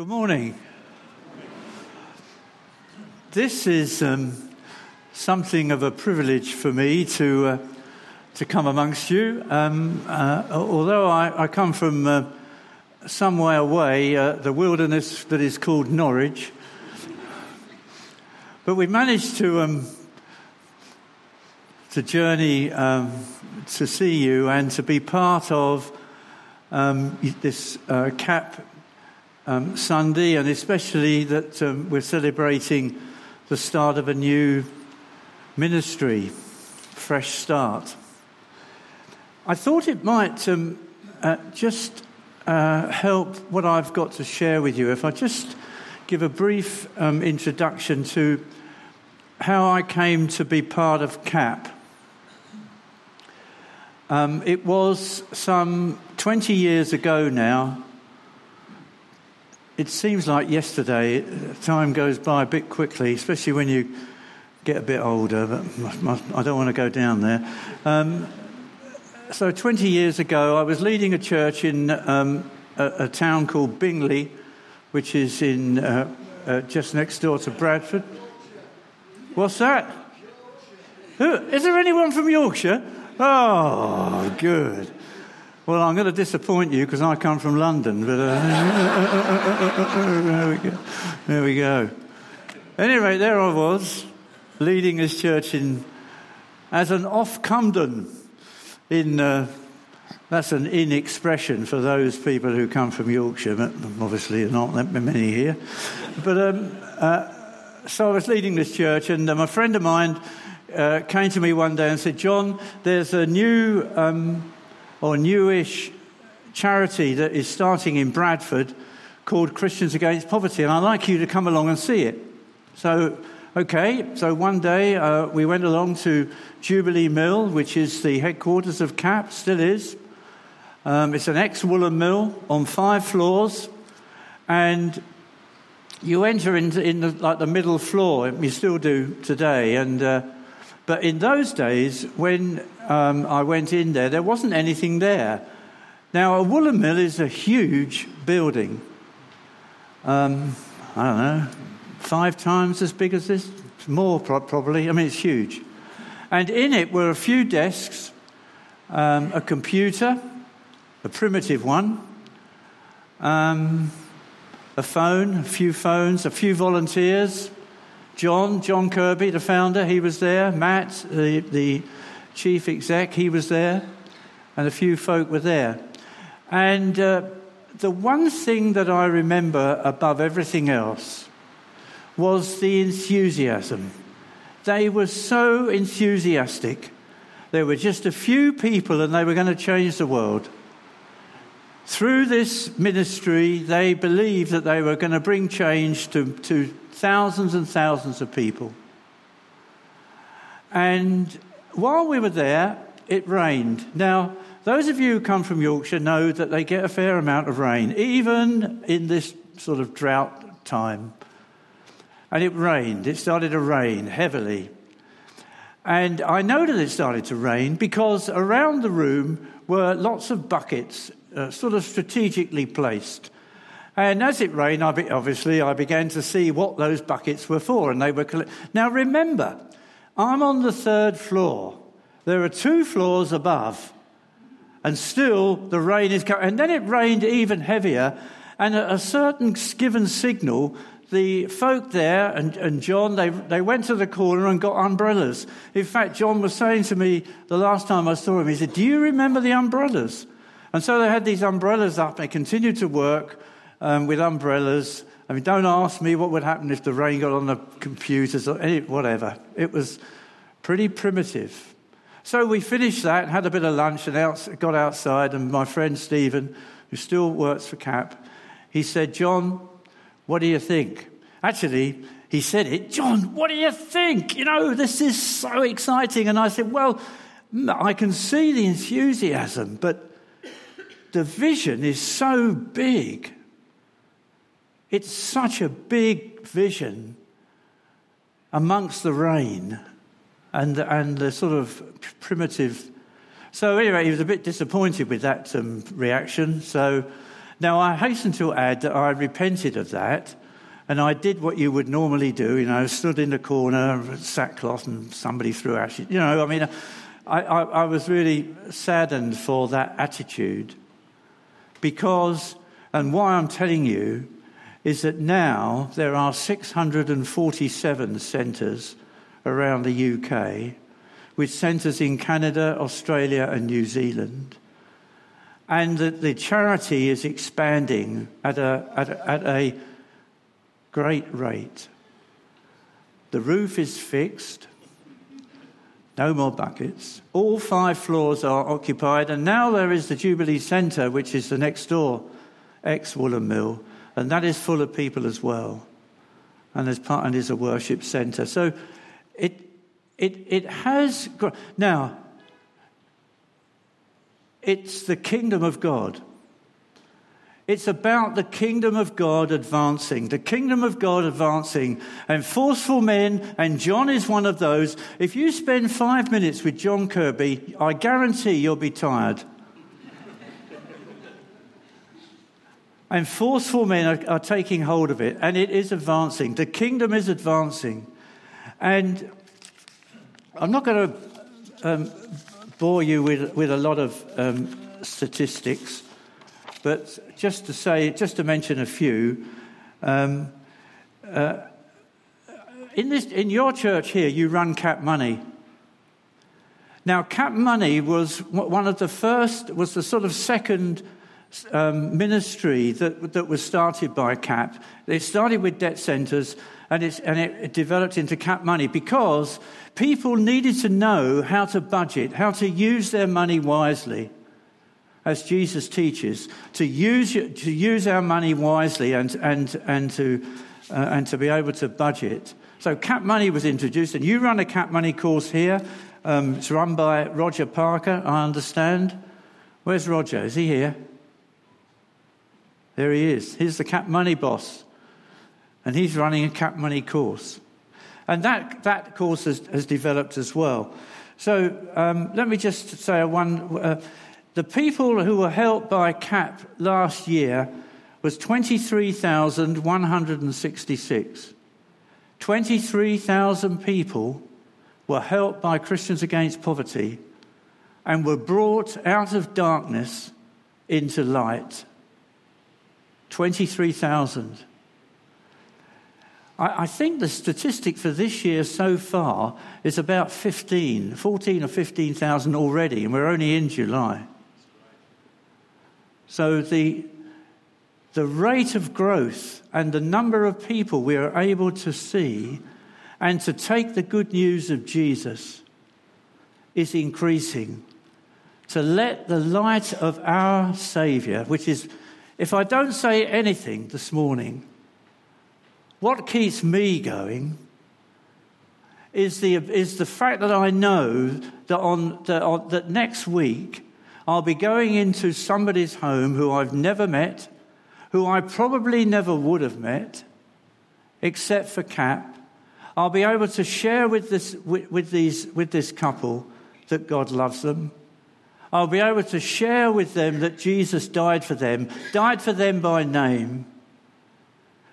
Good morning. This is um, something of a privilege for me to, uh, to come amongst you. Um, uh, although I, I, come from uh, some way away, uh, the wilderness that is called Norwich, but we managed to, um, to journey um, to see you and to be part of um, this uh, CAP um, Sunday, and especially that um, we're celebrating the start of a new ministry, fresh start. I thought it might um, uh, just uh, help what I've got to share with you if I just give a brief um, introduction to how I came to be part of CAP. Um, it was some 20 years ago now it seems like yesterday. Time goes by a bit quickly, especially when you get a bit older, but I don't want to go down there. Um, so, 20 years ago, I was leading a church in um, a, a, town called Bingley, which is in uh, uh, just next door to Bradford. What's that? Who, is there anyone from Yorkshire? Oh, good. Well, I'm going to disappoint you because I come from London, but uh, there we go. There we go. Anyway, there I was, leading this church in as an off Cumden. In uh, that's an in expression for those people who come from Yorkshire, but obviously not many here. But um, uh, so I was leading this church, and um, a friend of mine uh, came to me one day and said, "John, there's a new." Um, or newish charity that is starting in Bradford called Christians Against Poverty, and I'd like you to come along and see it. So, okay, so one day uh, we went along to Jubilee Mill, which is the headquarters of CAP, still is. Um, it's an ex woolen mill on five floors, and you enter into in the, like the middle floor. You still do today, and uh, but in those days when um, I went in there, there wasn't anything there. Now, a woolen mill is a huge building. Um, I don't know, five times as big as this? More, probably. I mean, it's huge. And in it were a few desks, um, a computer, a primitive one, um, a phone, a few phones, a few volunteers. John, John Kirby, the founder, he was there. Matt, the, the chief exec, he was there, and a few folk were there. And uh, the one thing that I remember above everything else was the enthusiasm. They were so enthusiastic. There were just a few people, and they were going to change the world. Through this ministry, they believed that they were going to bring change to, to thousands and thousands of people. And while we were there, it rained. Now, those of you who come from Yorkshire know that they get a fair amount of rain, even in this sort of drought time. And it rained. It started to rain heavily. And I know that it started to rain because around the room were lots of buckets, uh, sort of strategically placed. And as it rained, I be, obviously, I began to see what those buckets were for. And they were. Now, remember, I'm on the third floor. There are two floors above. And still the rain is coming. And then it rained even heavier. And at a certain given signal, the folk there and, and John, they, they went to the corner and got umbrellas. In fact, John was saying to me the last time I saw him, he said, Do you remember the umbrellas? And so they had these umbrellas up. They continued to work um, with umbrellas. I mean, don't ask me what would happen if the rain got on the computers or any, whatever. It was pretty primitive. So we finished that, had a bit of lunch, and out, got outside. And my friend Stephen, who still works for CAP, he said, John, what do you think? Actually, he said it, John, what do you think? You know, this is so exciting. And I said, Well, I can see the enthusiasm, but the vision is so big. It's such a big vision amongst the rain and, and the sort of primitive. So, anyway, he was a bit disappointed with that um, reaction. So, Now, I hasten to add that I repented of that, and I did what you would normally do. You know, stood in the corner, sackcloth, and somebody threw ashes. You know, I mean, I, I, I was really saddened for that attitude because, and why I'm telling you, is that now there are 647 centres around the UK, with centres in Canada, Australia, and New Zealand. And that the charity is expanding at a, at a, at a great rate. The roof is fixed, no more buckets. All five floors are occupied, and now there is the Jubilee Centre, which is the next door ex Woolen Mill, and that is full of people as well. And part and is a worship centre. So it it it has now it's the kingdom of God. It's about the kingdom of God advancing, the kingdom of God advancing, and forceful men, and John is one of those. If you spend five minutes with John Kirby, I guarantee you'll be tired. And forceful men are, are, taking hold of it, and it is advancing. The kingdom is advancing. And I'm not going to um, bore you with, with a lot of um, statistics. But just to say, just to mention a few, um, uh, in, this, in your church here, you run Cap Money. Now, Cap Money was one of the first, was the sort of second um, ministry that, that was started by CAP. It started with debt centres and, and it developed into CAP Money because people needed to know how to budget, how to use their money wisely as Jesus teaches, to use, to use our money wisely and, and, and, to, uh, and to be able to budget. So, Cap Money was introduced, and you run a Cap Money course here. Um, it's run by Roger Parker, I understand. Where's Roger? Is he here? There he is. He's the Cap Money boss, and he's running a Cap Money course. And that, that course has, has developed as well. So, um, let me just say one. Uh, the people who were helped by CAP last year was 23,166. 23,000 people were helped by Christians Against Poverty and were brought out of darkness into light. 23,000. I, I think the statistic for this year so far is about 15, 14 or 15,000 already, and we're only in July. So the, the rate of growth and the number of people we are able to see and to take the good news of Jesus is increasing. To let the light of our Saviour, which is, if I don't say anything this morning, what keeps me going is the, is the fact that I know that, on, that, on, that next week I'll be going into somebody's home who I've never met, who I probably never would have met, except for Cap. I'll be able to share with this, with, with, these, with this couple that God loves them. I'll be able to share with them that Jesus died for them, died for them by name,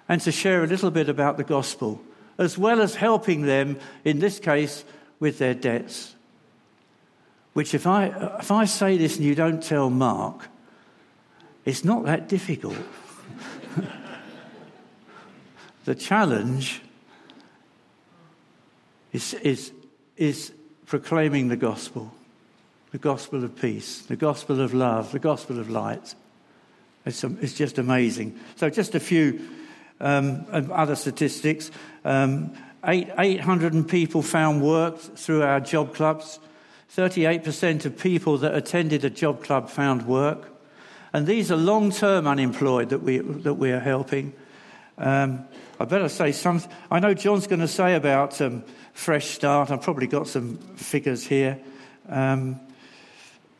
and to share a little bit about the gospel, as well as helping them, in this case, with their debts. Which, if I, if I say this and you don't tell Mark, it's not that difficult. the challenge is, is, is proclaiming the gospel the gospel of peace, the gospel of love, the gospel of light. It's, it's just amazing. So, just a few um, other statistics. Um, eight, 800 people found work through our job clubs. 38% of people that attended a job club found work. And these are long term unemployed that we, that we are helping. Um, I better say something. I know John's going to say about um, Fresh Start. I've probably got some figures here. Um,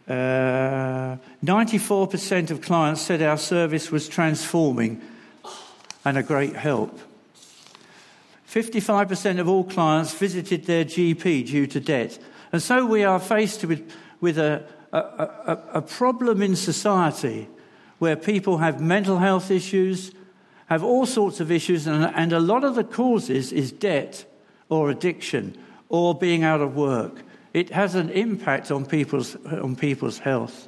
uh, 94% of clients said our service was transforming and a great help. 55% of all clients visited their GP due to debt. And so we are faced with, with a, a, a, a problem in society where people have mental health issues, have all sorts of issues, and, and a lot of the causes is debt or addiction or being out of work. It has an impact on people's, on people's health.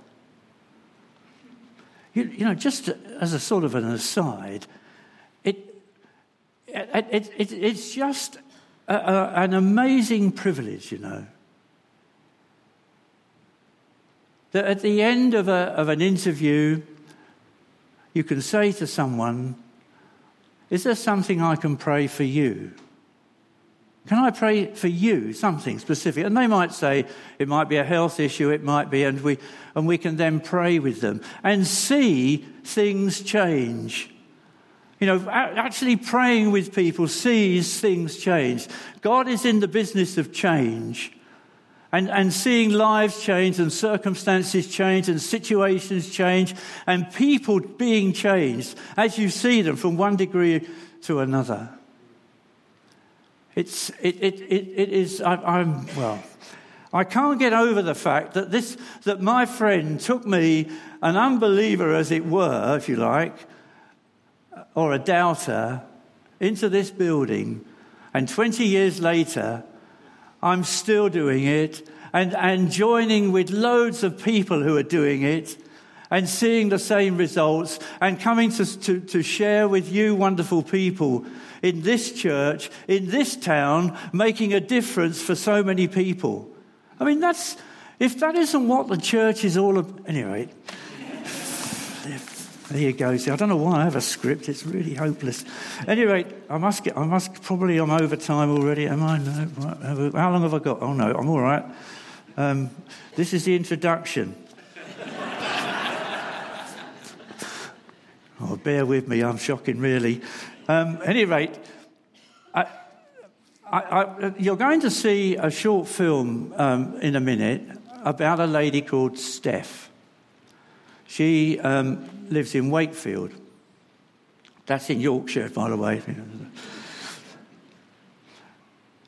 You, you know, just as a sort of an aside, it, it, it, it's just a, a, an amazing privilege, you know. That at the end of, a, of an interview, you can say to someone, Is there something I can pray for you? Can I pray for you something specific? And they might say it might be a health issue, it might be, and we, and we can then pray with them and see things change. You know, actually praying with people sees things change. God is in the business of change. And, and seeing lives change and circumstances change and situations change and people being changed as you see them from one degree to another. It's, it, it, it, it is, I, am well, I can't get over the fact that this, that my friend took me, an unbeliever as it were, if you like, or a doubter, into this building, and 20 years later, I'm still doing it and, and joining with loads of people who are doing it and seeing the same results and coming to, to, to share with you, wonderful people, in this church, in this town, making a difference for so many people. I mean, that's, if that isn't what the church is all about. Anyway, there you go. See, I don't know why I have a script. It's really hopeless. Anyway, I must get, I must, probably I'm over time already. Am I? No. How long have I got? Oh, no, I'm all right. Um, this is the introduction. Oh, bear with me. I'm shocking, really. Um, any rate, I, I, I, you're going to see a short film um, in a minute about a lady called Steph. She um, lives in Wakefield. That's in Yorkshire, by the way.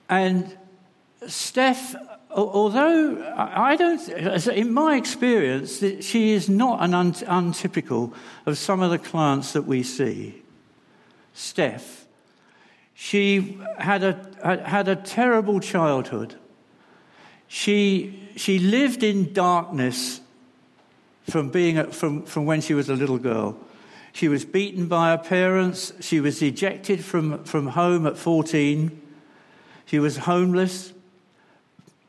And Steph, although I don't, in my experience, she is not an untypical of some of the clients that we see. Steph, she had a, had a terrible childhood. She, she lived in darkness from, being from, from when she was a little girl. She was beaten by her parents. She was ejected from, from home at 14. She was homeless.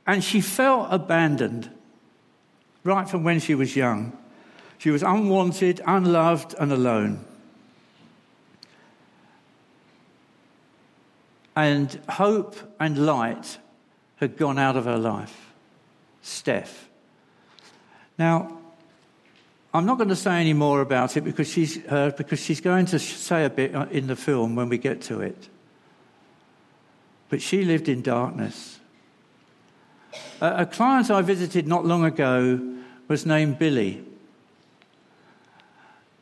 And she felt abandoned right from when she was young. She was unwanted, unloved, and alone. and hope and light had gone out of her life. Steph. Now, I'm not going to say any more about it because she's, uh, because she's going to say a bit uh, in the film when we get to it. But she lived in darkness. A, a client I visited not long ago was named Billy.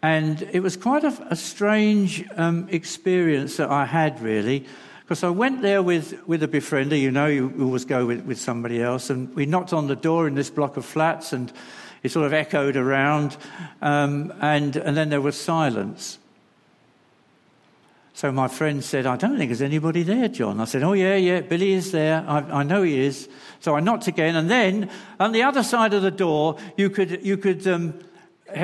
And it was quite a, a strange um, experience that I had, really. Because I went there with, with a befriender, you know, you always go with, with somebody else, and we knocked on the door in this block of flats, and it sort of echoed around, um, and, and then there was silence. So my friend said, I don't think there's anybody there, John. I said, Oh, yeah, yeah, Billy is there. I, I, know he is. So I knocked again. And then on the other side of the door, you could, you could um,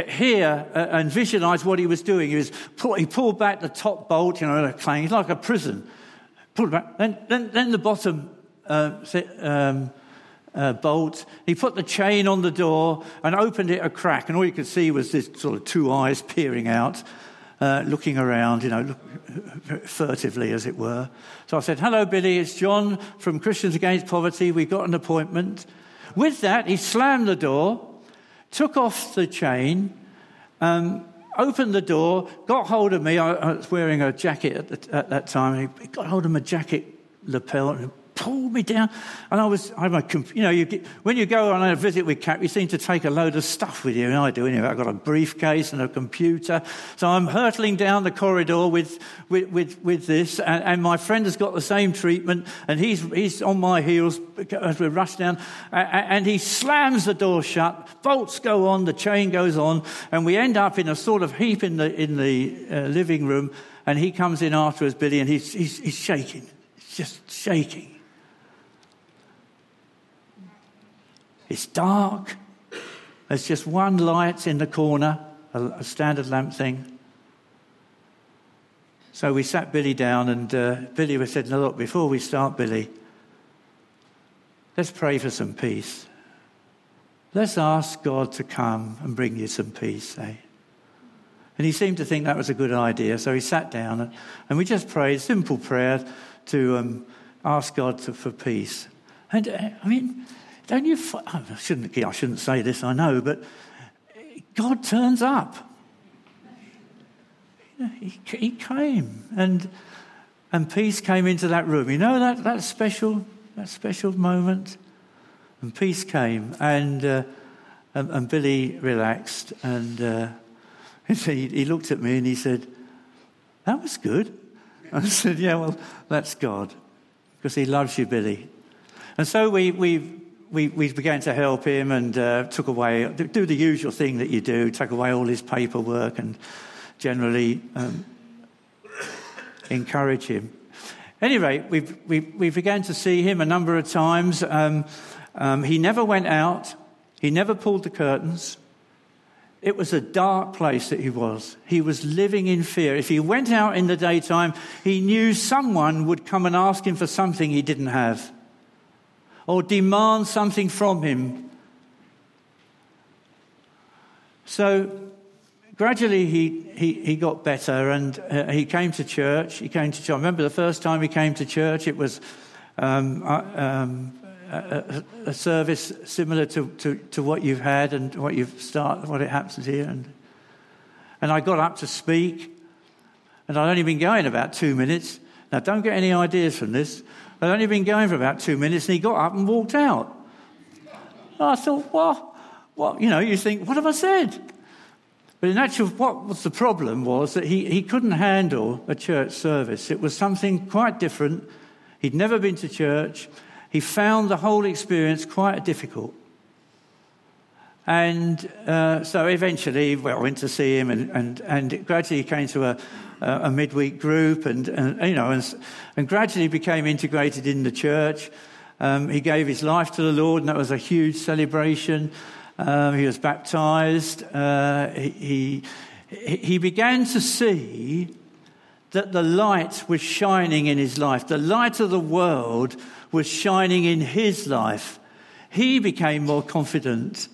hear and visualize what he was doing. He, was pull, he pulled back the top bolt, you know, like a prison pulled back. Then, then, then the bottom uh, um, uh, bolt. He put the chain on the door and opened it a crack, and all you could see was this sort of two eyes peering out, uh, looking around, you know, look, furtively, as it were. So I said, "Hello, Billy. It's John from Christians Against Poverty. We've got an appointment." With that, he slammed the door, took off the chain. Um, opened the door, got hold of me. I, I was wearing a jacket at, the, at that time. He got hold of my jacket lapel and pulled me down. And I was, I'm a, you know, you get, when you go on a visit with Cap, you seem to take a load of stuff with you, and I do anyway. I've got a briefcase and a computer. So I'm hurtling down the corridor with, with, with, with this, and, and, my friend has got the same treatment, and he's, he's on my heels as we rush down, and he slams the door shut, bolts go on, the chain goes on, and we end up in a sort of heap in the, in the uh, living room, and he comes in after us, Billy, and he's, he's, he's shaking. He's just shaking. It's dark. There's just one light in the corner, a, standard lamp thing. So we sat Billy down, and uh, Billy said, "Now look, before we start, Billy, let's pray for some peace. Let's ask God to come and bring you some peace, eh?" And he seemed to think that was a good idea, so he sat down and, and we just prayed, simple prayer to um, ask God to, for peace. And uh, I mean, don't you? I shouldn't. I shouldn't say this. I know, but God turns up. He, he came, and and peace came into that room. You know that that special that special moment, and peace came, and uh, and, and, Billy relaxed, and uh, he, he looked at me and he said, "That was good." I said, "Yeah, well, that's God, because He loves you, Billy." And so we we we, we began to help him and uh, took away, do the usual thing that you do, take away all his paperwork and generally um, encourage him. Anyway, we, we, we began to see him a number of times. Um, um, he never went out, he never pulled the curtains. It was a dark place that he was. He was living in fear. If he went out in the daytime, he knew someone would come and ask him for something he didn't have or demand something from him. So gradually he, he, he got better and uh, he came to church. He came to church. I remember the first time he came to church, it was um, uh, um, a, a, service similar to, to, to, what you've had and what you've started, what it happens here. And, and I got up to speak, and I'd only been going about two minutes. Now, don't get any ideas from this. I'd only been going for about two minutes and he got up and walked out. And I thought, well, What? You know, you think, what have I said? But in actual, what was the problem was that he, he couldn't handle a church service. It was something quite different. He'd never been to church. He found the whole experience quite difficult. And uh, so eventually, well, I went to see him, and, and, and gradually he came to a, a midweek group, and, and you know, and, and, gradually became integrated in the church. Um, he gave his life to the Lord, and that was a huge celebration. Um, he was baptized. Uh, he, he, he began to see that the light was shining in his life. The light of the world was shining in his life. He became more confident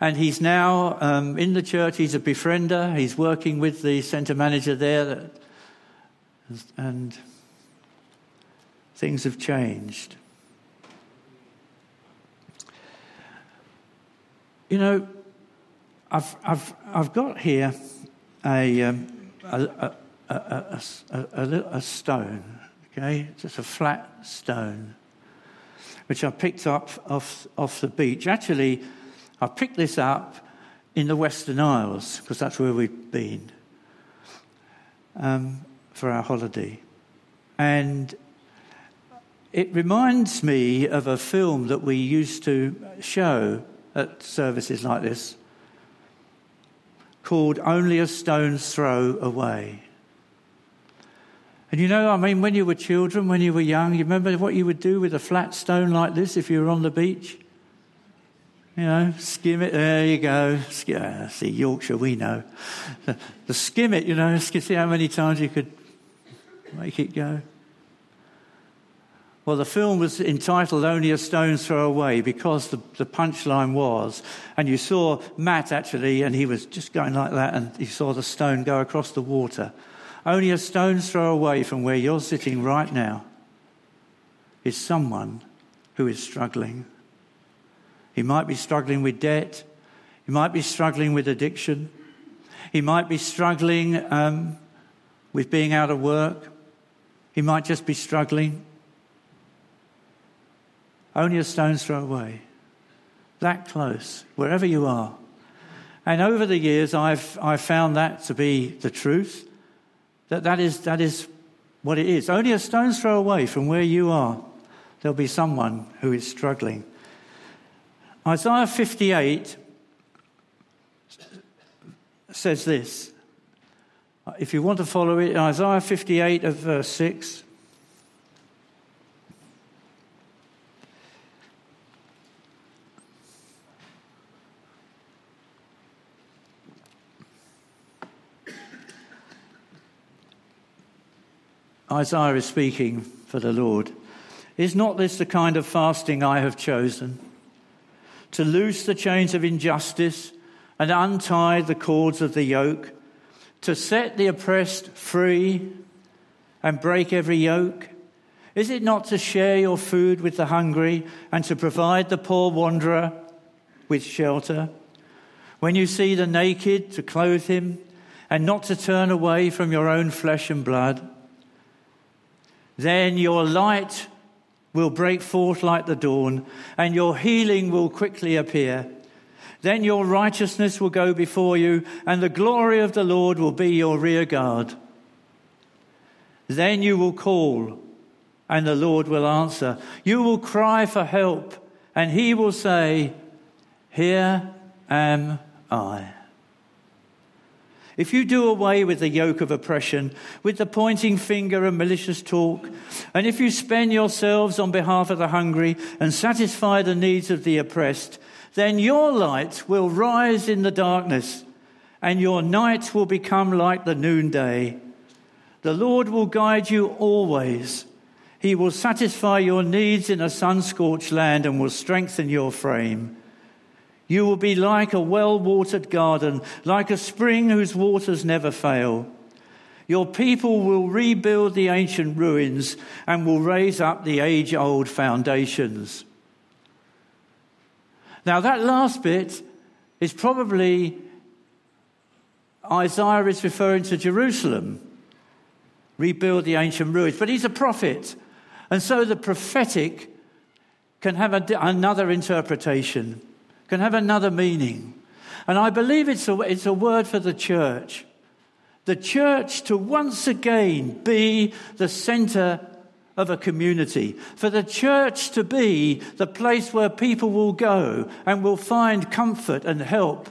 and he's now um, in the church, he's a befriender, he's working with the centre manager there, that, and things have changed. You know, I've, I've, I've got here a, um, a, a, a, a, stone, okay? Just a flat stone, which I picked up off, off the beach. Actually, I picked this up in the Western Isles because that's where we've been um, for our holiday. And it reminds me of a film that we used to show at services like this called Only a Stone's Throw Away. And you know, I mean, when you were children, when you were young, you remember what you would do with a flat stone like this if you were on the beach? You know, skim it. There you go. Uh, see, Yorkshire, we know. The, the skim it, you know, see how many times you could make it go. Well, the film was entitled Only a Stone's Throw Away because the, the punchline was, and you saw Matt actually, and he was just going like that, and you saw the stone go across the water. Only a stone's throw away from where you're sitting right now is someone who is struggling. He might be struggling with debt. He might be struggling with addiction. He might be struggling um, with being out of work. He might just be struggling. only a stone's throw away. That close, wherever you are. And over the years, I've, I've found that to be the truth, that that is, that is what it is. Only a stone's throw away from where you are, there'll be someone who is struggling. Isaiah 58 says this. If you want to follow it, Isaiah 58 of verse 6. Isaiah is speaking for the Lord. Is not this the kind of fasting I have chosen? To loose the chains of injustice and untie the cords of the yoke, to set the oppressed free and break every yoke? Is it not to share your food with the hungry and to provide the poor wanderer with shelter? When you see the naked, to clothe him and not to turn away from your own flesh and blood? Then your light will break forth like the dawn, and your healing will quickly appear. Then your righteousness will go before you, and the glory of the Lord will be your rear guard. Then you will call, and the Lord will answer. You will cry for help, and he will say, Here am I. If you do away with the yoke of oppression, with the pointing finger and malicious talk, and if you spend yourselves on behalf of the hungry and satisfy the needs of the oppressed, then your light will rise in the darkness, and your night will become like the noonday. The Lord will guide you always. He will satisfy your needs in a sun scorched land and will strengthen your frame. You will be like a well watered garden, like a spring whose waters never fail. Your people will rebuild the ancient ruins and will raise up the age old foundations. Now, that last bit is probably Isaiah is referring to Jerusalem, rebuild the ancient ruins, but he's a prophet. And so the prophetic can have a, another interpretation can have another meaning. And I believe it's a, it's a word for the church. The church to once again be the center of a community, for the church to be the place where people will go and will find comfort and help,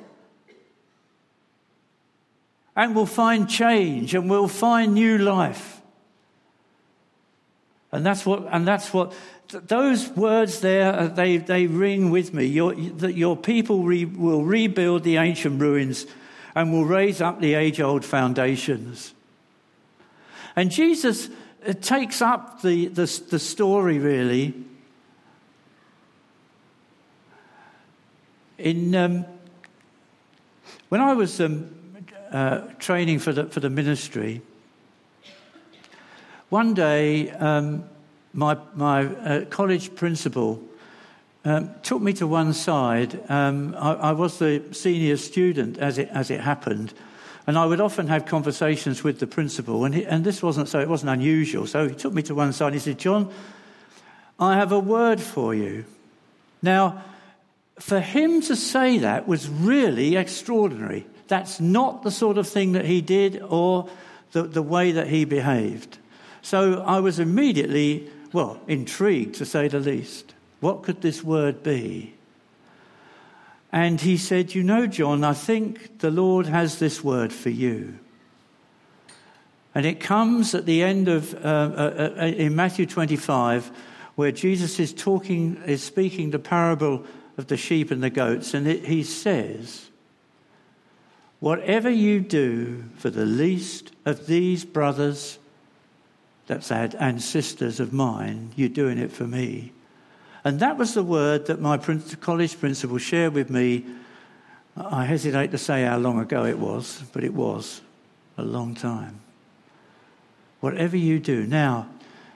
and will find change and will find new life. And that's what, and that's what those words there, uh, they, they ring with me. Your, that your people re, will rebuild the ancient ruins and will raise up the age old foundations. And Jesus uh, takes up the, the, the story really in um, when I was um, uh, training for the, for the ministry, one day um, my, my uh, college principal um, took me to one side. Um, I, I, was the senior student as it, as it happened, and I would often have conversations with the principal, and, he, and this wasn't so, it wasn't unusual. So he took me to one side and he said, John, I have a word for you. Now, for him to say that was really extraordinary. That's not the sort of thing that he did or the, the way that he behaved. So I was immediately well, intrigued to say the least. What could this word be? And he said, You know, John, I think the Lord has this word for you. And it comes at the end of, uh, uh, uh, in Matthew 25, where Jesus is talking, is speaking the parable of the sheep and the goats. And it, he says, Whatever you do for the least of these brothers that's sad, and sisters of mine, you're doing it for me. And that was the word that my college principal shared with me. I hesitate to say how long ago it was, but it was a long time. Whatever you do. Now,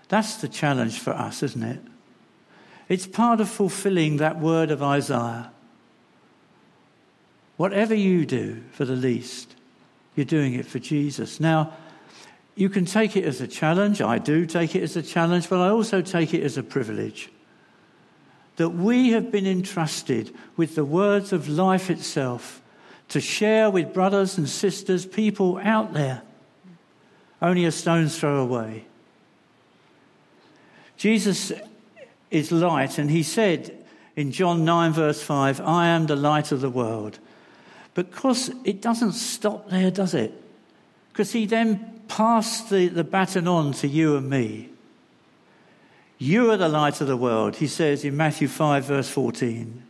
that's the challenge for us, isn't it? It's part of fulfilling that word of Isaiah. Whatever you do for the least, you're doing it for Jesus. Now, you can take it as a challenge. I do take it as a challenge, but I also take it as a privilege. that we have been entrusted with the words of life itself to share with brothers and sisters, people out there, only a stone's throw away. Jesus is light, and he said in John 9, verse 5, I am the light of the world. Because it doesn't stop there, does it? Because he then passed the, the baton on to you and me. You are the light of the world, he says in Matthew 5, verse 14.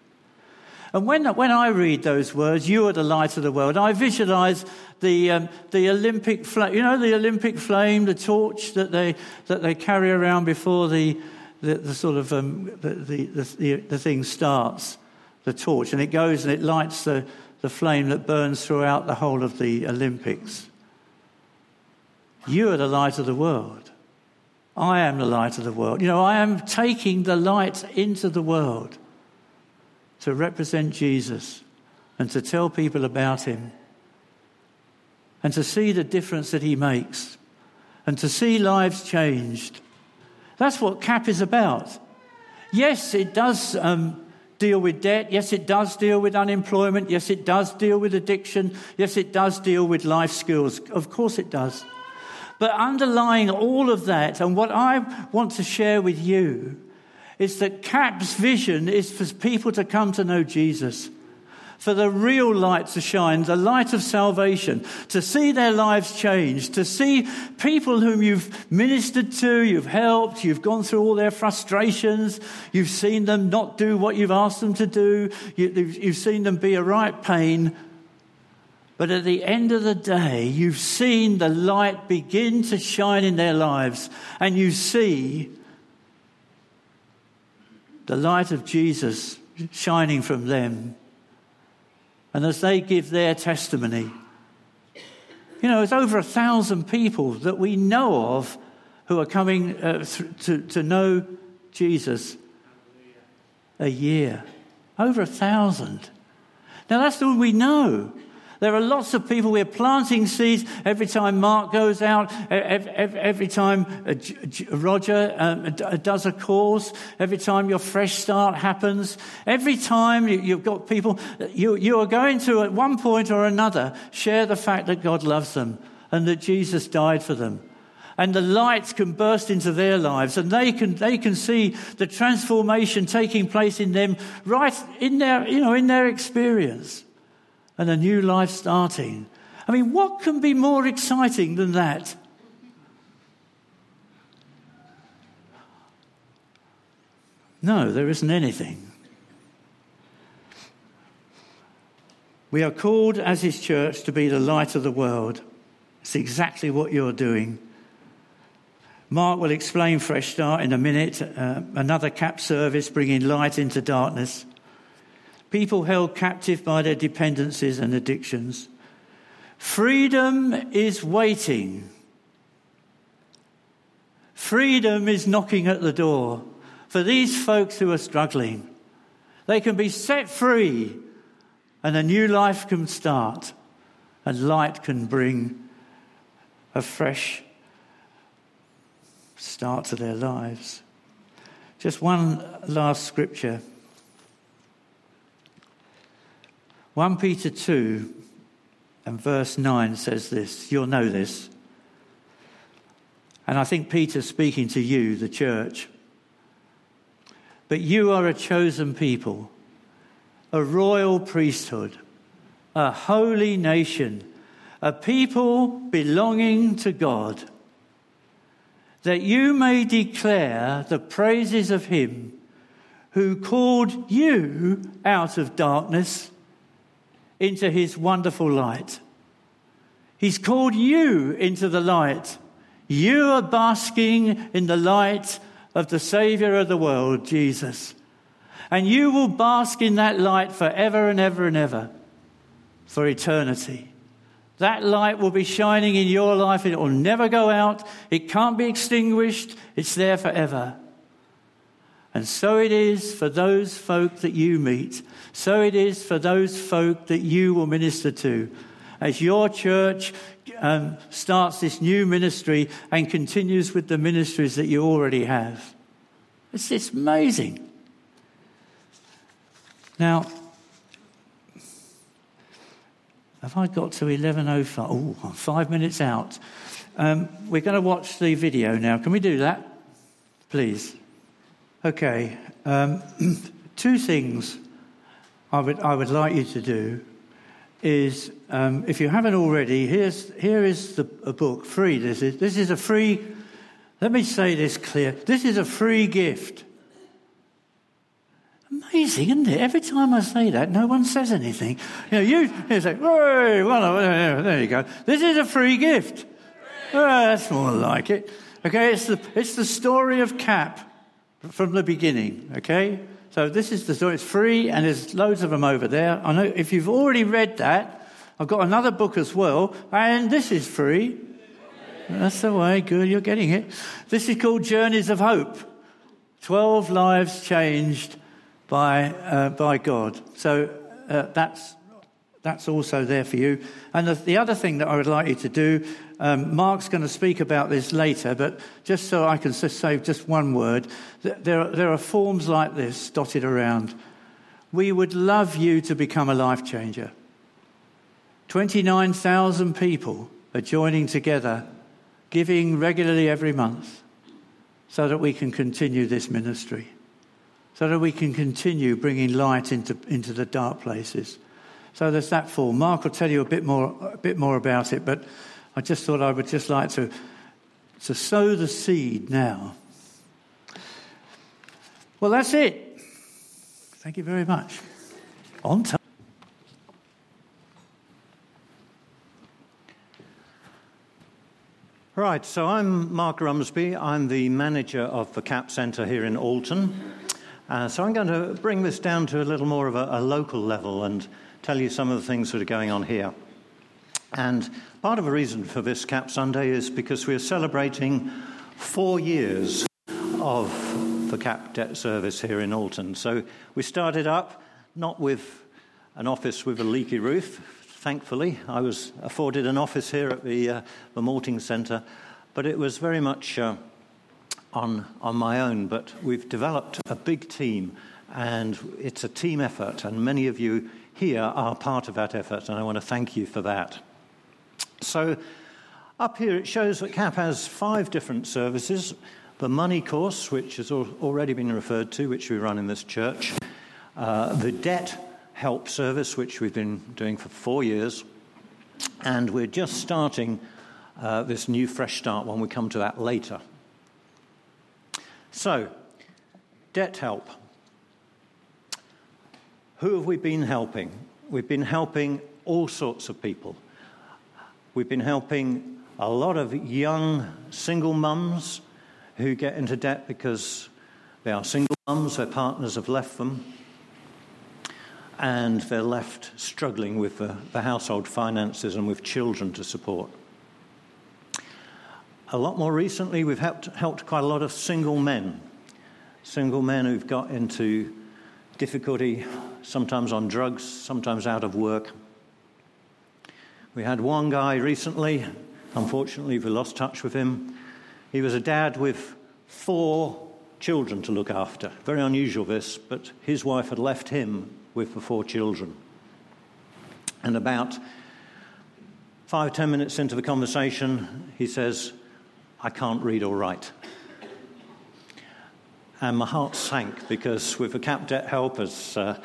And when, when I read those words, you are the light of the world, I visualize the, um, the Olympic flame, you know, the Olympic flame, the torch that they, that they carry around before the, the, the sort of um, the, the, the, the thing starts, the torch, and it goes and it lights the, the flame that burns throughout the whole of the Olympics. You are the light of the world. I am the light of the world. You know, I am taking the light into the world to represent Jesus and to tell people about him and to see the difference that he makes and to see lives changed. That's what CAP is about. Yes, it does um, deal with debt. Yes, it does deal with unemployment. Yes, it does deal with addiction. Yes, it does deal with life skills. Of course, it does. But underlying all of that, and what I want to share with you, is that CAP's vision is for people to come to know Jesus for the real light to shine, the light of salvation, to see their lives change, to see people whom you've ministered to, you've helped, you've gone through all their frustrations, you've seen them not do what you've asked them to do, you, have seen them be a right pain. But at the end of the day, you've seen the light begin to shine in their lives, and you see the light of Jesus shining from them and as they give their testimony, you know, it's over a thousand people that we know of who are coming uh, th- to, to know Jesus a year. Over a thousand. Now, that's all we know. There are lots of people, we're planting seeds every time Mark goes out, every time uh, Roger um, does a course, every time your fresh start happens, every time you've got people, you, you are going to, at one point or another, share the fact that God loves them and that Jesus died for them. And the lights can burst into their lives and they can, they can see the transformation taking place in them right in their, you know, in their experience and a new life starting. I mean, what can be more exciting than that? No, there isn't anything. We are called as His church to be the light of the world. It's exactly what you're doing. Mark will explain Fresh Start in a minute, uh, another CAP service bringing light into darkness people held captive by their dependencies and addictions. Freedom is waiting. Freedom is knocking at the door for these folks who are struggling. They can be set free and a new life can start and light can bring a fresh start to their lives. Just one last scripture 1 Peter 2 and verse 9 says this. You'll know this. And I think Peter's speaking to you, the church. But you are a chosen people, a royal priesthood, a holy nation, a people belonging to God, that you may declare the praises of Him who called you out of darkness into his wonderful light. He's called you into the light. You are basking in the light of the Savior of the world, Jesus. And you will bask in that light forever and ever and ever for eternity. That light will be shining in your life. It will never go out. It can't be extinguished. It's there forever. And so it is for those folk that you meet. So it is for those folk that you will minister to. As your church um, starts this new ministry and continues with the ministries that you already have. It's, it's amazing. Now, have I got to 11.05? Oh, I'm five minutes out. Um, we're going to watch the video now. Can we do that? Please. Okay. Um, two things I would, I would like you to do is, um, if you haven't already, here's, here is the, a book, free. This is, this is a free, let me say this clear. This is a free gift. Amazing, isn't it? Every time I say that, no one says anything. You know, you, you say, hey, well, there you go. This is a free gift. Oh, that's more like it. Okay, it's the, it's the story of Cap from the beginning. Okay? So this is the story. It's free and there's loads of them over there. I know if you've already read that, I've got another book as well, and this is free. That's the way. Good, you're getting it. This is called Journeys of Hope. Twelve lives changed by, uh, by God. So uh, that's, that's also there for you. And the, the, other thing that I would like you to do, um, Mark's going to speak about this later, but just so I can say just one word, there are, there are forms like this dotted around. We would love you to become a life changer. 29,000 people are joining together, giving regularly every month, so that we can continue this ministry so that we can continue bringing light into, into the dark places. So there's that form. Mark will tell you a bit more, a bit more about it, but I just thought I would just like to, to sow the seed now. Well, that's it. Thank you very much. On time. Right, so I'm Mark Rumsby. I'm the manager of the CAP Centre here in Alton. Uh, so I'm going to bring this down to a little more of a, a, local level and tell you some of the things that are going on here. And part of the reason for this Cap Sunday is because we're celebrating four years of the Cap Debt Service here in Alton. So we started up not with an office with a leaky roof. Thankfully, I was afforded an office here at the, uh, the Malting Centre, but it was very much uh, on, on my own, but we've developed a big team, and it's a team effort, and many of you here are part of that effort, and I want to thank you for that. So, up here it shows that CAP has five different services the money course, which has already been referred to, which we run in this church, uh, the debt help service, which we've been doing for four years, and we're just starting uh, this new fresh start one. We come to that later. So, debt help. Who have we been helping? We've been helping all sorts of people. We've been helping a lot of young single mums who get into debt because they are single mums, their partners have left them, and they're left struggling with the, the household finances and with children to support. A lot more recently, we've helped, helped quite a lot of single men, single men who've got into difficulty, sometimes on drugs, sometimes out of work. We had one guy recently, unfortunately, we lost touch with him. He was a dad with four children to look after. Very unusual, this, but his wife had left him with the four children. And about five, ten minutes into the conversation, he says, I can't read or write. And my heart sank because with the cap debt help, as uh,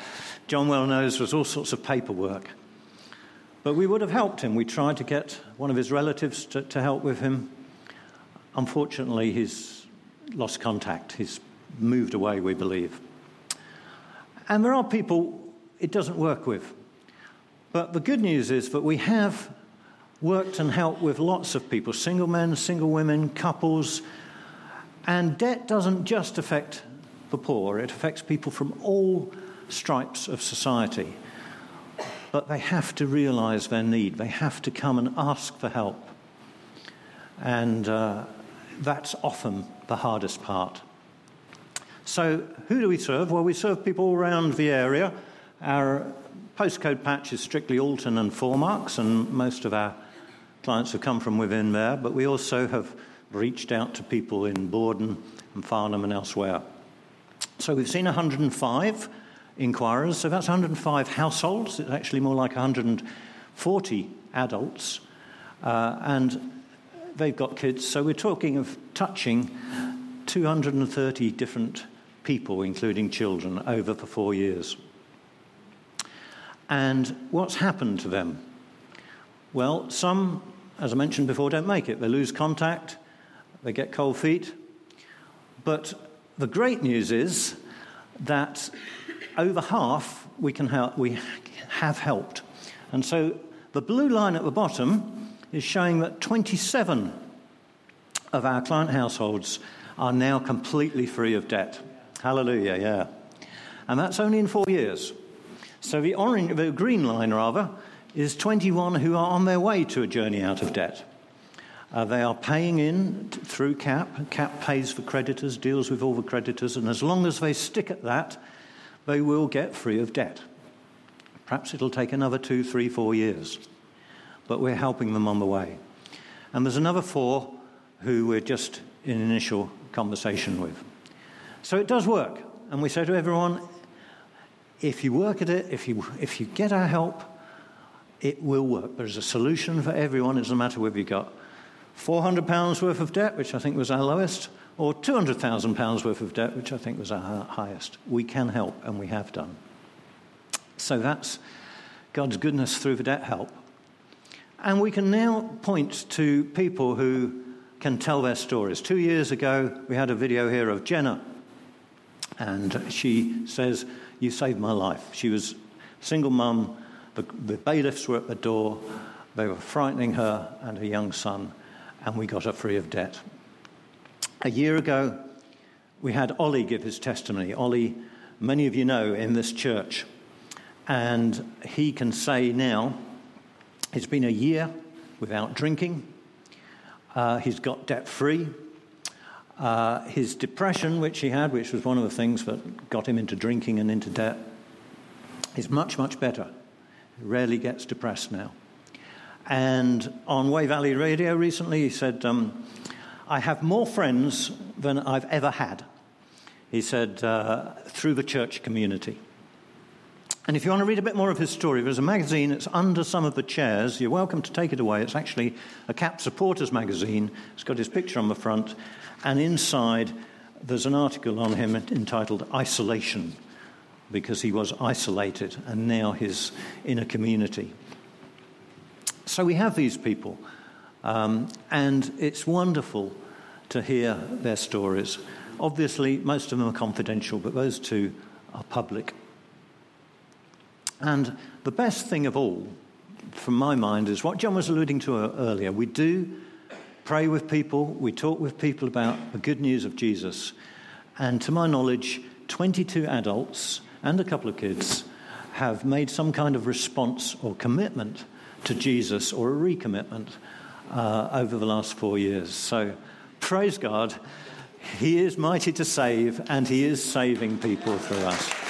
John well knows, was all sorts of paperwork. But we would have helped him. We tried to get one of his relatives to, to help with him. Unfortunately, he's lost contact. He's moved away, we believe. And there are people it doesn't work with. But the good news is that we have worked and helped with lots of people single men, single women, couples. And debt doesn't just affect the poor, it affects people from all stripes of society. But they have to realize their need, they have to come and ask for help. And uh, that's often the hardest part. So, who do we serve? Well, we serve people around the area. Our postcode patch is strictly Alton and Four Marks, and most of our clients have come from within there, but we also have reached out to people in Bordon and Farnham and elsewhere. So we've seen 105 inquirers. So that's 105 households. It's actually more like 140 adults. Uh, and they've got kids. So we're talking of touching 230 different people, including children, over the four years. And what's happened to them? Well, some, as I mentioned before, don't make it. They lose contact, they get cold feet. But the great news is that over half we, can help, we have helped. And so the blue line at the bottom is showing that 27 of our client households are now completely free of debt. Hallelujah, yeah. And that's only in four years. So the, orange, the green line, rather, is 21 who are on their way to a journey out of debt. Uh, they are paying in t- through CAP. CAP pays for creditors, deals with all the creditors, and as long as they stick at that, they will get free of debt. Perhaps it'll take another two, three, four years, but we're helping them on the way. And there's another four who we're just in initial conversation with. So it does work. And we say to everyone if you work at it, if you, if you get our help, it will work. There's a solution for everyone. It doesn't matter whether you've got £400 worth of debt, which I think was our lowest, or £200,000 worth of debt, which I think was our highest. We can help, and we have done. So that's God's goodness through the debt help. And we can now point to people who can tell their stories. Two years ago, we had a video here of Jenna, and she says, You saved my life. She was single mum, the, the bailiffs were at the door, they were frightening her and her young son, and we got her free of debt. A year ago, we had Ollie give his testimony. Ollie, many of you know in this church, and he can say now, it's been a year without drinking. Uh, he's got debt free. Uh, his depression, which he had, which was one of the things that got him into drinking and into debt, is much, much better. He rarely gets depressed now. And on Wey Valley Radio recently, he said, um, I have more friends than I've ever had. He said, uh, through the church community. And if you want to read a bit more of his story, there's a magazine, it's under some of the chairs. You're welcome to take it away. It's actually a CAP supporters magazine. It's got his picture on the front. And inside, there's an article on him entitled Isolation, because he was isolated and now he's in a community. So we have these people, um, and it's wonderful to hear their stories. Obviously, most of them are confidential, but those two are public. And the best thing of all, from my mind, is what John was alluding to earlier. We do pray with people, we talk with people about the good news of Jesus. And to my knowledge, 22 adults and a couple of kids have made some kind of response or commitment to Jesus or a recommitment uh, over the last four years. So praise God. He is mighty to save, and He is saving people through us.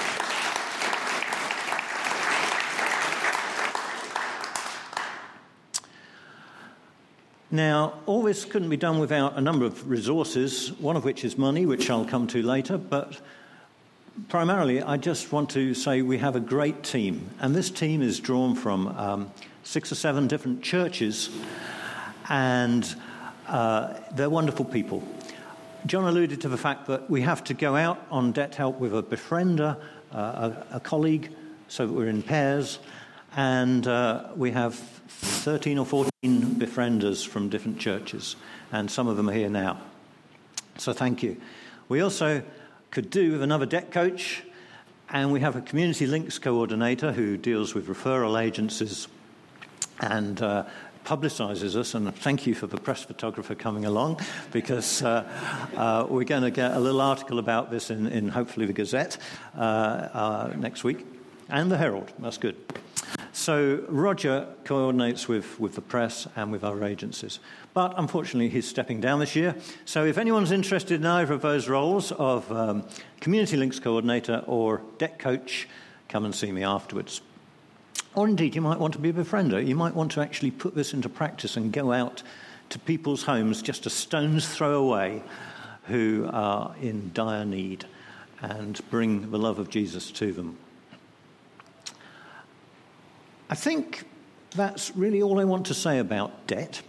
Now, all this couldn't be done without a number of resources, one of which is money, which I'll come to later, but primarily I just want to say we have a great team, and this team is drawn from um, six or seven different churches, and uh, they're wonderful people. John alluded to the fact that we have to go out on debt help with a befriender, uh, a, a, colleague, so that we're in pairs, and uh, we have 13 or 14 befrienders from different churches, and some of them are here now. So thank you. We also could do with another debt coach, and we have a community links coordinator who deals with referral agencies and uh, publicizes us. And thank you for the press photographer coming along because uh, uh, we're going to get a little article about this in, in hopefully the Gazette uh, uh, next week and the Herald. That's good. So Roger coordinates with, with the press and with our agencies. But unfortunately, he's stepping down this year. So if anyone's interested in either of those roles of um, Community Links Coordinator or Debt Coach, come and see me afterwards. Or indeed, you might want to be a befriender. You might want to actually put this into practice and go out to people's homes just a stone's throw away who are in dire need and bring the love of Jesus to them. I think that's really all I want to say about debt.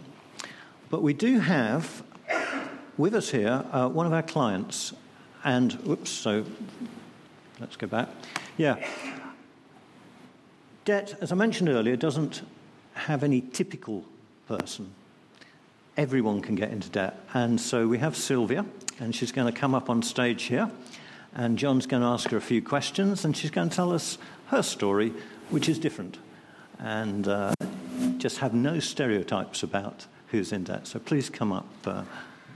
But we do have with us here uh, one of our clients, and whoops, so let's go back. Yeah. Debt, as I mentioned earlier, doesn't have any typical person. Everyone can get into debt. And so we have Sylvia, and she's going to come up on stage here. And John's going to ask her a few questions, and she's going to tell us her story, which is different. And uh, just have no stereotypes about who's in debt. So please come up, uh,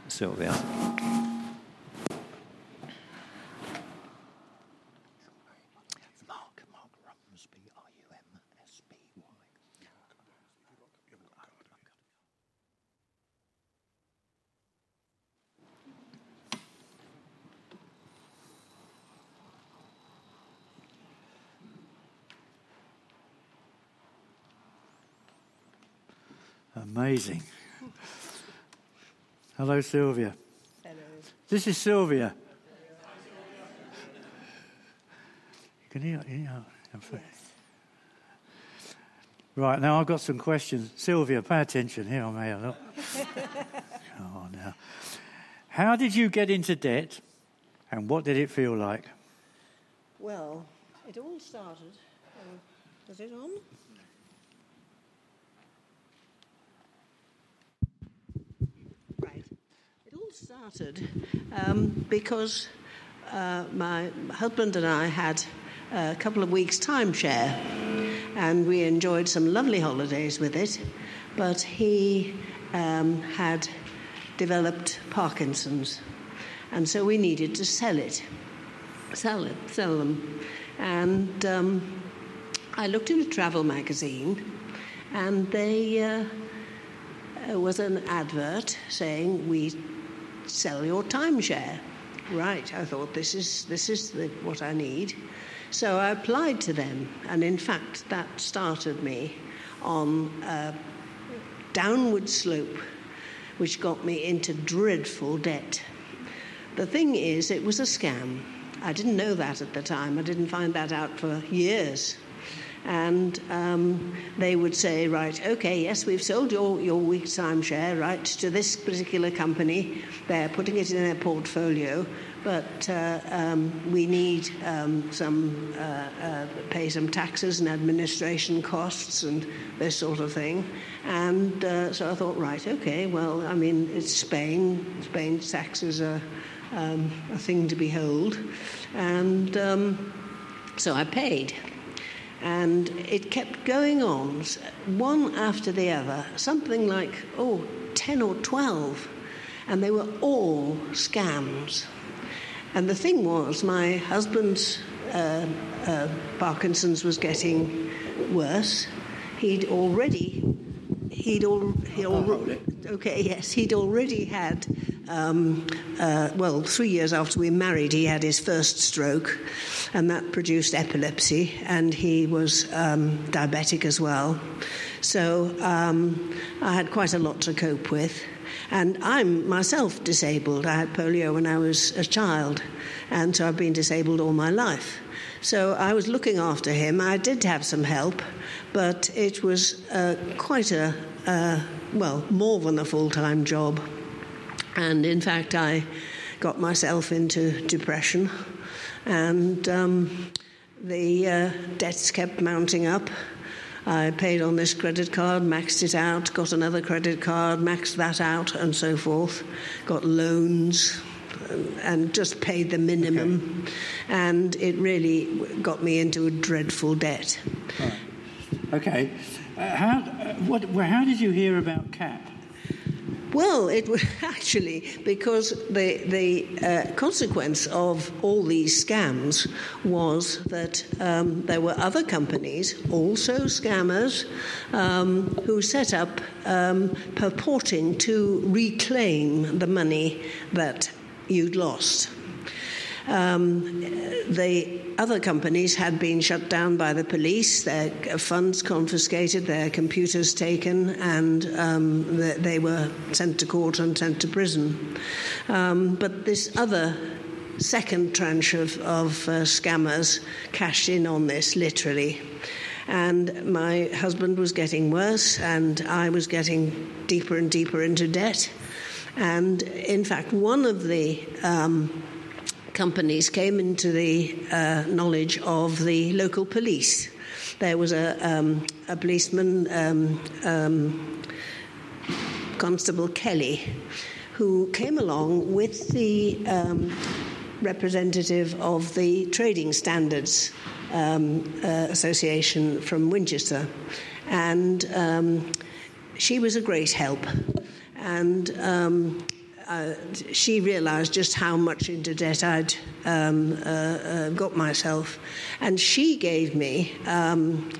Sylvia. Amazing. Hello, Sylvia. Hello. This is Sylvia. Can you, you know, Right, now I've got some questions. Sylvia, pay attention here, I. Look. Come on now. How did you get into debt and what did it feel like? Well, it all started. Um, is it on? Started um, because uh, my husband and I had a couple of weeks timeshare and we enjoyed some lovely holidays with it, but he um, had developed Parkinson's and so we needed to sell it, sell it, sell them. And um, I looked in a travel magazine and they. Uh, was an advert saying we sell your timeshare. Right, I thought this is, this is the, what I need. So I applied to them, and in fact, that started me on a downward slope, which got me into dreadful debt. The thing is, it was a scam. I didn't know that at the time. I didn't find that out for years and um, they would say, right, okay, yes, we've sold your, your week's timeshare, right, to this particular company. They're putting it in their portfolio, but uh, um, we need um, some, uh, uh, pay some taxes and administration costs and this sort of thing. And uh, so I thought, right, okay, well, I mean, it's Spain. Spain's taxes are um, a thing to behold. And um, so I paid. And it kept going on, one after the other, something like, oh, 10 or 12. And they were all scams. And the thing was, my husband's uh, uh, Parkinson's was getting worse. He'd already, he'd al- he al- okay, yes, he'd already had um, uh, well, three years after we married, he had his first stroke, and that produced epilepsy, and he was um, diabetic as well. So um, I had quite a lot to cope with. And I'm myself disabled. I had polio when I was a child, and so I've been disabled all my life. So I was looking after him. I did have some help, but it was uh, quite a, uh, well, more than a full time job. And in fact, I got myself into depression, and um, the uh, debts kept mounting up. I paid on this credit card, maxed it out, got another credit card, maxed that out, and so forth. Got loans and just paid the minimum. Okay. And it really got me into a dreadful debt. Right. Okay. Uh, how, uh, what, how did you hear about CAP? Well, it was actually because the the uh, consequence of all these scams was that um, there were other companies, also scammers, um, who set up um, purporting to reclaim the money that you'd lost. Um, the other companies had been shut down by the police, their funds confiscated, their computers taken, and um, they were sent to court and sent to prison. Um, but this other second tranche of, of uh, scammers cashed in on this literally. And my husband was getting worse, and I was getting deeper and deeper into debt. And in fact, one of the um, companies came into the uh, knowledge of the local police. There was a, um, a policeman, um, um Constable Kelly, who came along with the um, representative of the Trading Standards um, uh, Association from Winchester. And um, she was a great help. And um, uh, she realized just how much into debt I'd um, uh, uh, got myself. And she gave me um,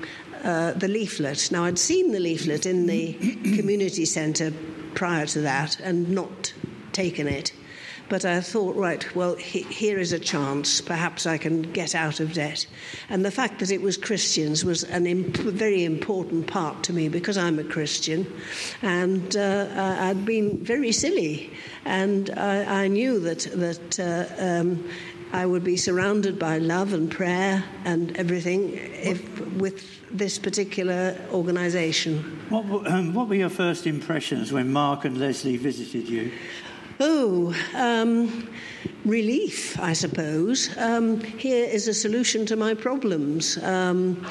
uh, the leaflet. Now, I'd seen the leaflet in the community centre prior to that and not taken it. But I thought, right, well, he, here is a chance. Perhaps I can get out of debt. And the fact that it was Christians was a imp- very important part to me because I'm a Christian. And uh, I'd been very silly. And I, I knew that, that uh, um, I would be surrounded by love and prayer and everything if, with this particular organisation. What, um, what were your first impressions when Mark and Leslie visited you? Oh, um, relief, I suppose. Um, here is a solution to my problems. Um,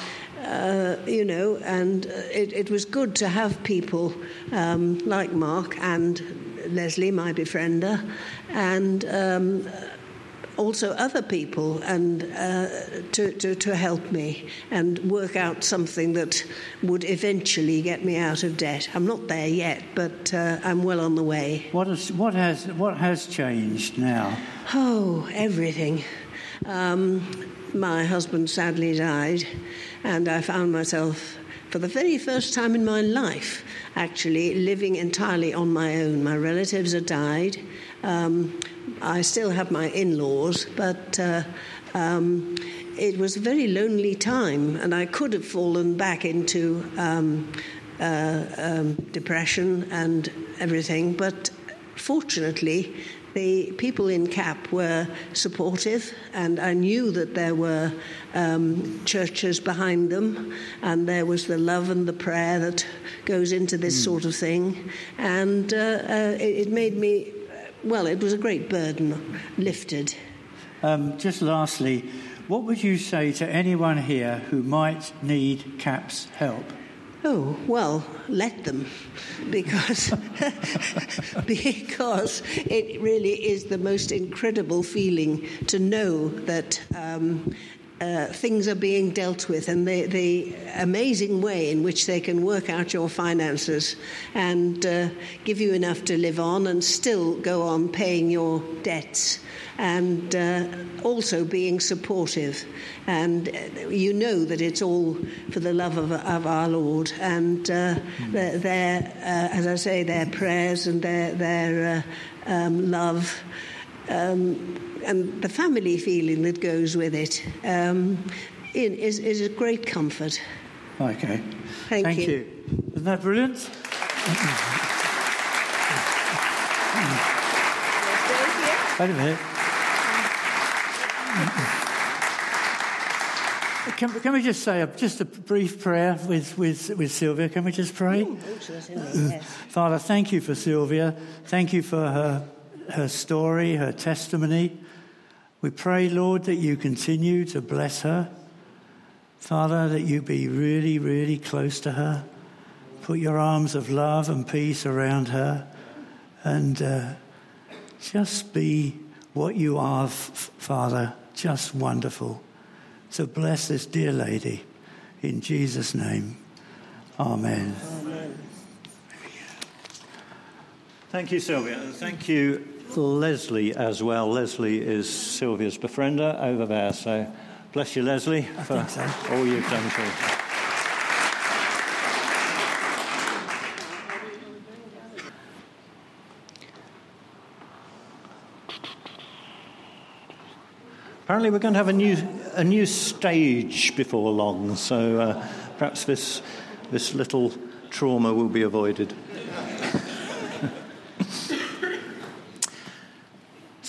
uh, you know, and it, it, was good to have people um, like Mark and Leslie, my befriender, and um, also other people and uh, to, to, to, help me and work out something that would eventually get me out of debt. I'm not there yet, but uh, I'm well on the way. What, is, what, has, what has changed now? Oh, everything. Um, my husband sadly died, and I found myself, for the very first time in my life, actually living entirely on my own. My relatives had died. Um, I still have my in laws, but uh, um, it was a very lonely time, and I could have fallen back into um, uh, um, depression and everything, but fortunately, the people in CAP were supportive, and I knew that there were um, churches behind them, and there was the love and the prayer that goes into this mm. sort of thing, and uh, uh, it, it, made me well, it was a great burden lifted. Um, just lastly, what would you say to anyone here who might need CAP's help? Oh, well, let them. Because, because it really is the most incredible feeling to know that um, uh, things are being dealt with and the, the, amazing way in which they can work out your finances and uh, give you enough to live on and still go on paying your debts and uh, also being supportive. And uh, you know that it's all for the love of, of our Lord. And uh, mm. their, as I say, their prayers and their, their um, love. Um, and the family feeling that goes with it um, is, is a great comfort. Okay. Thank, Thank you. you. Isn't that brilliant? Wait a minute. Can, can, we just say a, just a brief prayer with, with, with Sylvia? Can we just pray? yes. Father, thank you for Sylvia. Thank you for her, her story, her testimony. We pray, Lord, that you continue to bless her. Father, that you be really, really close to her. Put your arms of love and peace around her and uh, just be what you are, Father, just wonderful. So bless this dear lady in Jesus' name. Amen. Amen. Thank you, Sylvia. Thank you, Leslie as well. Leslie is Sylvia's befriender over there. So bless you, Leslie, for so. all you've done for us. Apparently, we're going to have a new, a new stage before long, so uh, perhaps this, this little trauma will be avoided.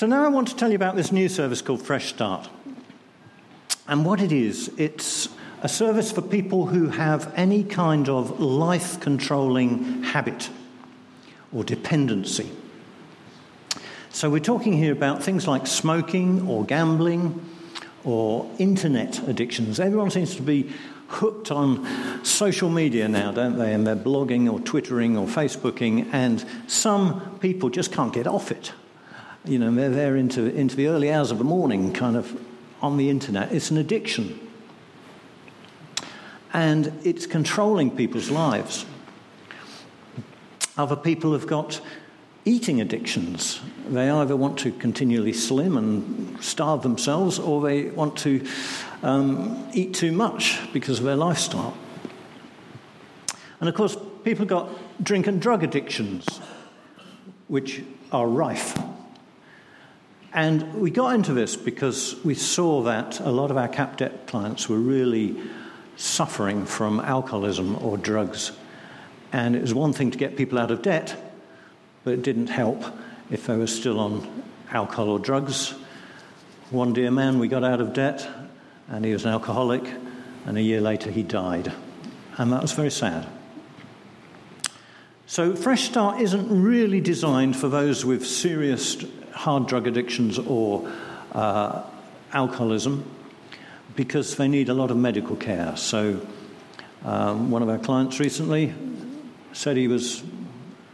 So now I want to tell you about this new service called Fresh Start. And what it is, it's a service for people who have any kind of life controlling habit or dependency. So we're talking here about things like smoking or gambling or internet addictions. Everyone seems to be hooked on social media now, don't they? And they're blogging or twittering or Facebooking, and some people just can't get off it. You know, they're there into, into the early hours of the morning, kind of on the internet. It's an addiction. And it's controlling people's lives. Other people have got eating addictions. They either want to continually slim and starve themselves, or they want to um, eat too much because of their lifestyle. And of course, people have got drink and drug addictions, which are rife. And we got into this because we saw that a lot of our cap debt clients were really suffering from alcoholism or drugs. And it was one thing to get people out of debt, but it didn't help if they were still on alcohol or drugs. One dear man, we got out of debt, and he was an alcoholic, and a year later he died. And that was very sad. So, Fresh Start isn't really designed for those with serious hard drug addictions or uh, alcoholism because they need a lot of medical care. So, um, one of our clients recently said he was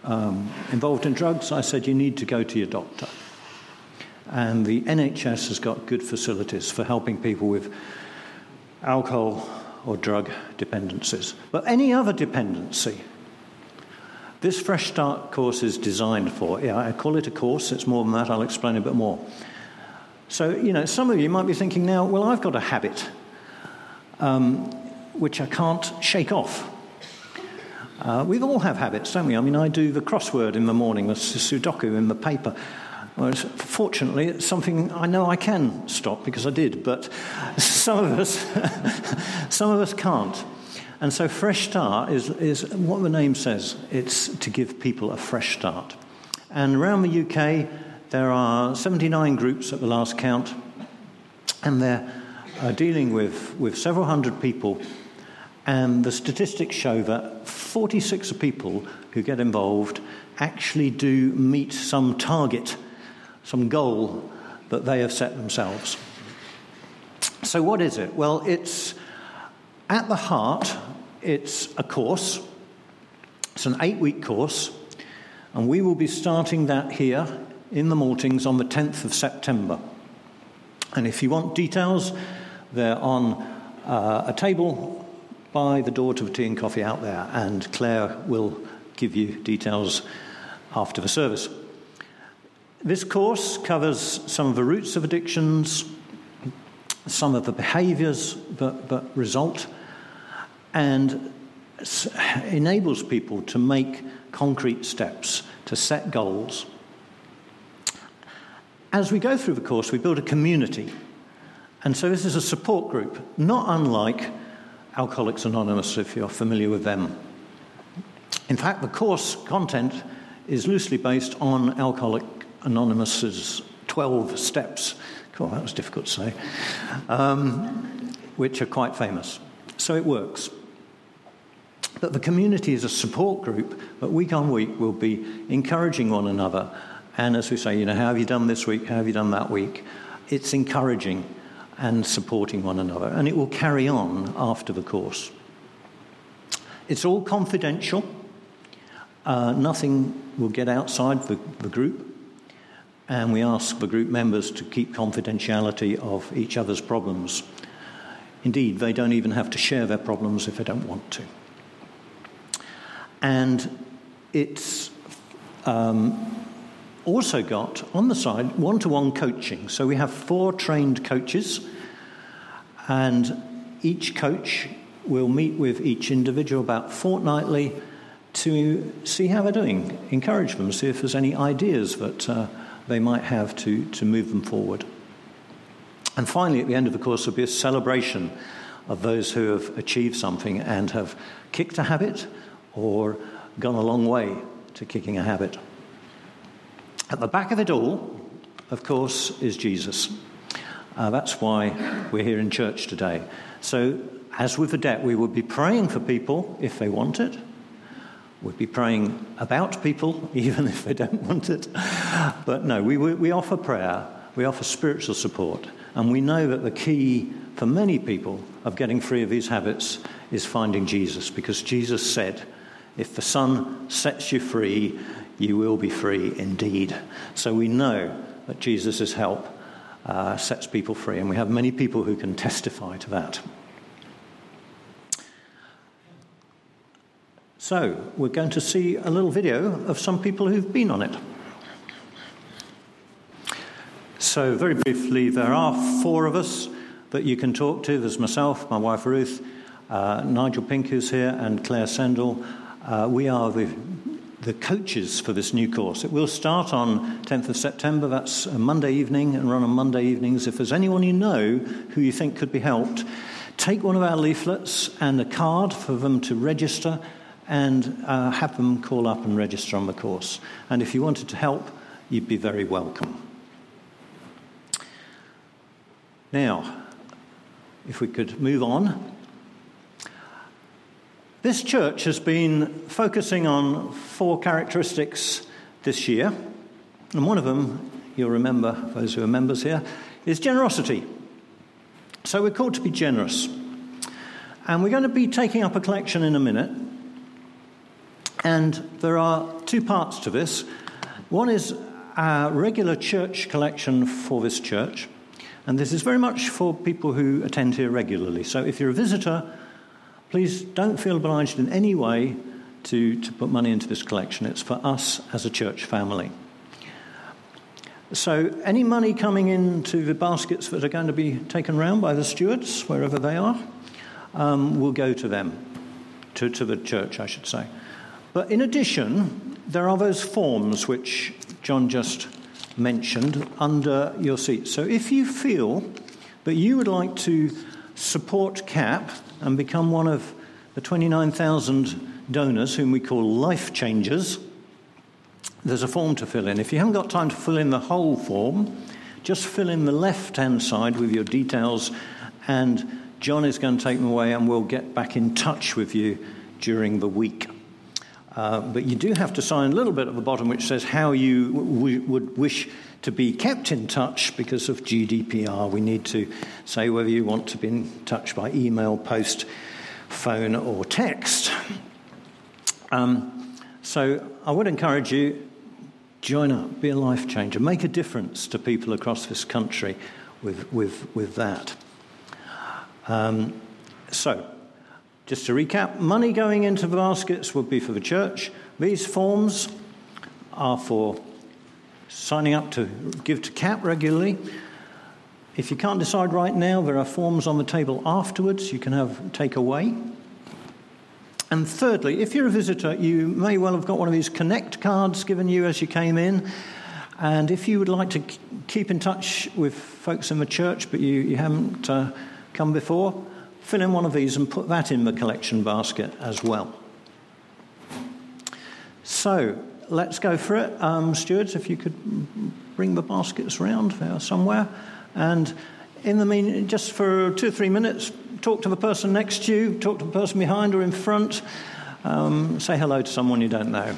um, involved in drugs. I said, You need to go to your doctor. And the NHS has got good facilities for helping people with alcohol or drug dependencies. But any other dependency, this Fresh Start course is designed for. Yeah, I call it a course, it's more than that, I'll explain a bit more. So, you know, some of you might be thinking now, well, I've got a habit um, which I can't shake off. Uh, we all have habits, don't we? I mean, I do the crossword in the morning, the Sudoku in the paper. Fortunately, it's something I know I can stop because I did, but some of us, some of us can't. And so, Fresh Start is, is what the name says it's to give people a fresh start. And around the UK, there are 79 groups at the last count, and they're uh, dealing with, with several hundred people. And the statistics show that 46 people who get involved actually do meet some target some goal that they have set themselves. So, what is it? Well, it's at the heart, it's a course, it's an eight week course, and we will be starting that here in the Maltings on the 10th of September. And if you want details, they're on uh, a table by the door to the tea and coffee out there, and Claire will give you details after the service. This course covers some of the roots of addictions, some of the behaviors that, that result, and enables people to make concrete steps, to set goals. As we go through the course, we build a community. And so this is a support group, not unlike Alcoholics Anonymous, if you're familiar with them. In fact, the course content is loosely based on Alcoholic Anonymous's 12 steps. God, that was difficult to say. Um, which are quite famous. So it works. But the community is a support group, but week on week we'll be encouraging one another. And as we say, you know, how have you done this week? How have you done that week? It's encouraging and supporting one another. And it will carry on after the course. It's all confidential. Uh, nothing will get outside the, the group and we ask the group members to keep confidentiality of each other's problems. Indeed, they don't even have to share their problems if they don't want to. And it's um, also got on the side one to one coaching. So we have four trained coaches, and each coach will meet with each individual about fortnightly to see how they're doing, encourage them, see if there's any ideas that. Uh, they might have to, to move them forward. And finally, at the end of the course, there'll be a celebration of those who have achieved something and have kicked a habit or gone a long way to kicking a habit. At the back of it all, of course, is Jesus. Uh, that's why we're here in church today. So, as with the debt, we would be praying for people if they want it. We'd be praying about people even if they don't want it. But no, we, we offer prayer, we offer spiritual support, and we know that the key for many people of getting free of these habits is finding Jesus because Jesus said, If the Son sets you free, you will be free indeed. So we know that Jesus' help uh, sets people free, and we have many people who can testify to that. So, we're going to see a little video of some people who've been on it. So, very briefly, there are four of us that you can talk to. There's myself, my wife Ruth, uh, Nigel Pink, who's here, and Claire Sendell. Uh, we are the, the coaches for this new course. It will start on 10th of September. That's a Monday evening and run on Monday evenings. If there's anyone you know who you think could be helped, take one of our leaflets and a card for them to register and uh, have them call up and register on the course. And if you wanted to help, you'd be very welcome. Now, if we could move on. This church has been focusing on four characteristics this year, and one of them, you'll remember, those who are members here, is generosity. So we're called to be generous. And we're going to be taking up a collection in a minute. And there are two parts to this. One is our regular church collection for this church, and this is very much for people who attend here regularly. So if you're a visitor, please don't feel obliged in any way to, to put money into this collection. It's for us as a church family. So, any money coming into the baskets that are going to be taken round by the stewards, wherever they are, um, will go to them, to, to the church, I should say. But in addition, there are those forms which John just mentioned under your seat. So if you feel that you would like to support CAP and become one of the 29,000 donors whom we call life changers, there's a form to fill in. If you haven't got time to fill in the whole form, just fill in the left hand side with your details, and John is going to take them away and we'll get back in touch with you during the week. Uh, but you do have to sign a little bit at the bottom which says how you w- would wish to be kept in touch because of GDPR. We need to say whether you want to be in touch by email, post, phone, or text. Um, so I would encourage you join up, be a life changer, make a difference to people across this country with, with, with that. Um, so, just to recap, money going into the baskets would be for the church. These forms are for signing up to give to CAP regularly. If you can't decide right now, there are forms on the table afterwards you can have take away. And thirdly, if you're a visitor, you may well have got one of these connect cards given you as you came in. And if you would like to keep in touch with folks in the church, but you, you haven't uh, come before, fill in one of these and put that in the collection basket as well. So let's go for it. Um, stewards, if you could bring the baskets round there somewhere. And in the mean, just for two or three minutes, talk to the person next to you, talk to the person behind or in front, um, say hello to someone you don't know.